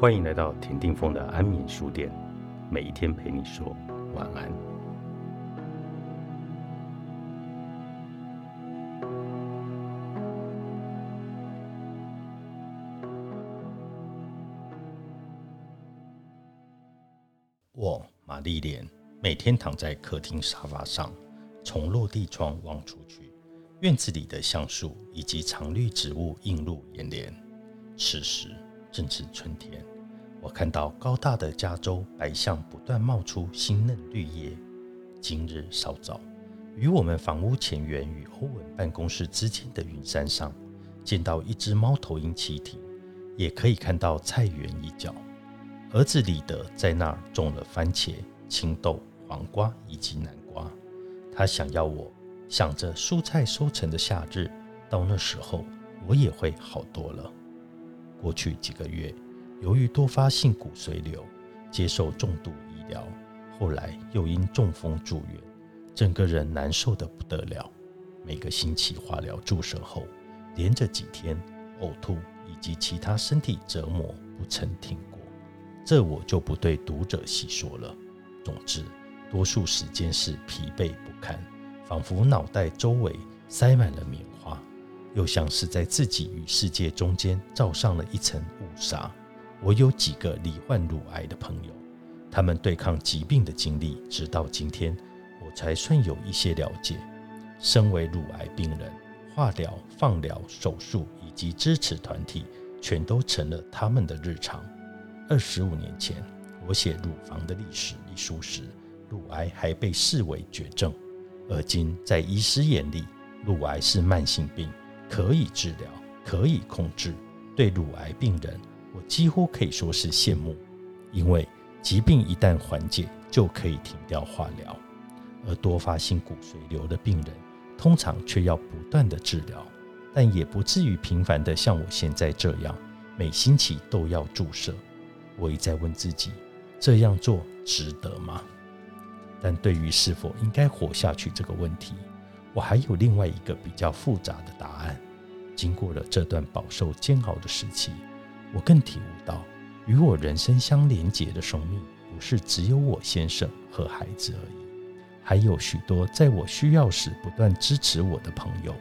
欢迎来到田定峰的安眠书店，每一天陪你说晚安。我玛丽莲每天躺在客厅沙发上，从落地窗望出去，院子里的橡树以及常绿植物映入眼帘。此时正是春天。我看到高大的加州白橡不断冒出新嫩绿叶。今日稍早，与我们房屋前缘与欧文办公室之间的云山上，见到一只猫头鹰栖停，也可以看到菜园一角。儿子李德在那儿种了番茄、青豆、黄瓜以及南瓜。他想要我想着蔬菜收成的夏日，到那时候我也会好多了。过去几个月。由于多发性骨髓瘤，接受重度医疗，后来又因中风住院，整个人难受的不得了。每个星期化疗注射后，连着几天呕吐以及其他身体折磨不曾停过。这我就不对读者细说了。总之，多数时间是疲惫不堪，仿佛脑袋周围塞满了棉花，又像是在自己与世界中间罩上了一层雾纱。我有几个罹患乳癌的朋友，他们对抗疾病的经历，直到今天我才算有一些了解。身为乳癌病人，化疗、放疗、手术以及支持团体，全都成了他们的日常。二十五年前，我写《乳房的历史》一书时，乳癌还被视为绝症，而今在医师眼里，乳癌是慢性病，可以治疗，可以控制。对乳癌病人。我几乎可以说是羡慕，因为疾病一旦缓解，就可以停掉化疗；而多发性骨髓瘤的病人，通常却要不断的治疗，但也不至于频繁的像我现在这样，每星期都要注射。我一再问自己，这样做值得吗？但对于是否应该活下去这个问题，我还有另外一个比较复杂的答案。经过了这段饱受煎熬的时期。我更体悟到，与我人生相连结的生命，不是只有我先生和孩子而已，还有许多在我需要时不断支持我的朋友。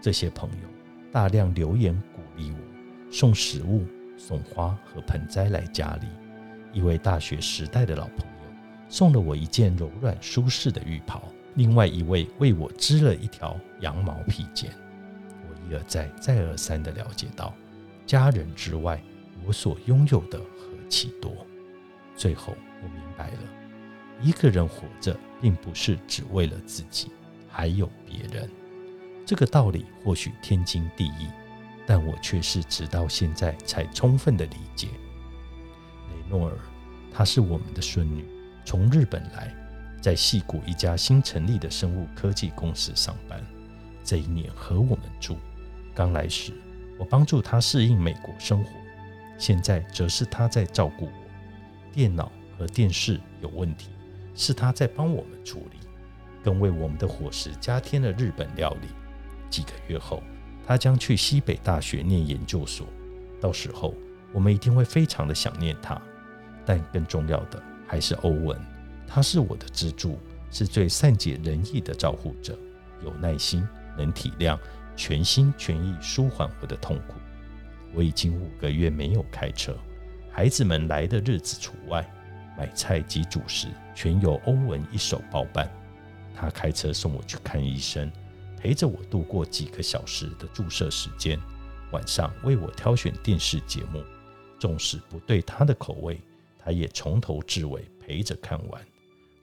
这些朋友大量留言鼓励我，送食物、送花和盆栽来家里。一位大学时代的老朋友送了我一件柔软舒适的浴袍，另外一位为我织了一条羊毛披肩。我一而再、再而三地了解到。家人之外，我所拥有的何其多。最后，我明白了，一个人活着，并不是只为了自己，还有别人。这个道理或许天经地义，但我却是直到现在才充分的理解。雷诺尔，她是我们的孙女，从日本来，在戏谷一家新成立的生物科技公司上班。这一年和我们住，刚来时。我帮助他适应美国生活，现在则是他在照顾我。电脑和电视有问题，是他在帮我们处理，更为我们的伙食加添了日本料理。几个月后，他将去西北大学念研究所，到时候我们一定会非常的想念他。但更重要的还是欧文，他是我的支柱，是最善解人意的照护者，有耐心，能体谅。全心全意舒缓我的痛苦。我已经五个月没有开车，孩子们来的日子除外，买菜及主食全由欧文一手包办。他开车送我去看医生，陪着我度过几个小时的注射时间，晚上为我挑选电视节目。纵使不对他的口味，他也从头至尾陪着看完。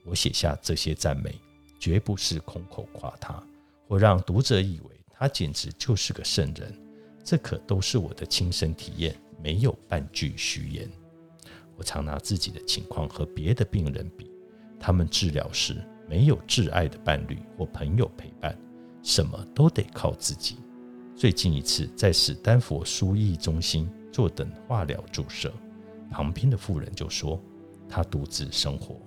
我写下这些赞美，绝不是空口夸他，或让读者以为。他简直就是个圣人，这可都是我的亲身体验，没有半句虚言。我常拿自己的情况和别的病人比，他们治疗时没有挚爱的伴侣或朋友陪伴，什么都得靠自己。最近一次在史丹佛输液中心坐等化疗注射，旁边的妇人就说，她独自生活，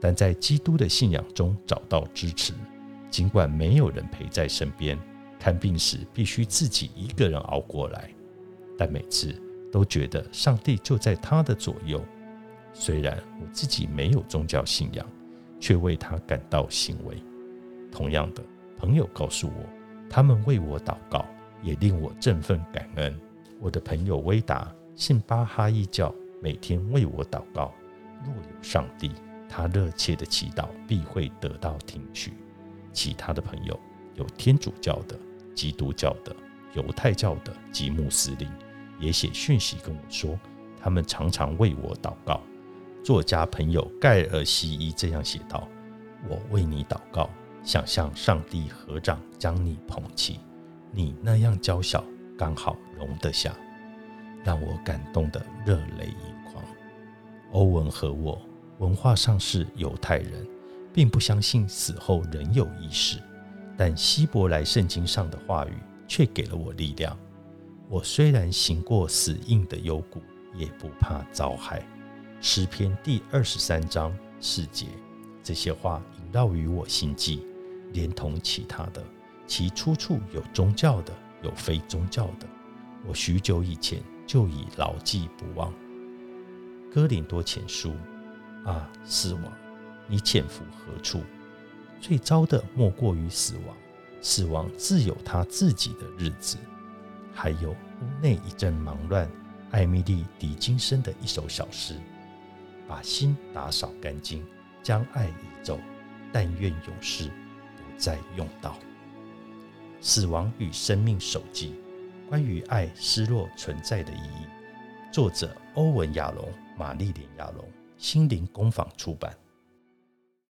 但在基督的信仰中找到支持，尽管没有人陪在身边。看病时必须自己一个人熬过来，但每次都觉得上帝就在他的左右。虽然我自己没有宗教信仰，却为他感到欣慰。同样的，朋友告诉我，他们为我祷告，也令我振奋感恩。我的朋友威达信巴哈伊教，每天为我祷告。若有上帝，他热切的祈祷必会得到听取。其他的朋友有天主教的、基督教的、犹太教的及穆斯林，也写讯息跟我说，他们常常为我祷告。作家朋友盖尔西伊这样写道：“我为你祷告，想象上帝合掌将你捧起，你那样娇小，刚好容得下，让我感动得热泪盈眶。”欧文和我文化上是犹太人，并不相信死后仍有意识，但希伯来圣经上的话语却给了我力量。我虽然行过死荫的幽谷，也不怕遭害。诗篇第二十三章四节，这些话萦绕于我心际，连同其他的，其出处有宗教的，有非宗教的。我许久以前就已牢记不忘。哥林多前书啊，死亡，你潜伏何处？最糟的莫过于死亡，死亡自有他自己的日子。还有屋内一阵忙乱，艾米丽·狄金森的一首小诗。把心打扫干净，将爱移走，但愿永世不再用刀。死亡与生命手记：关于爱失落存在的意义。作者：欧文·亚龙、玛丽莲·亚龙，心灵工坊出版。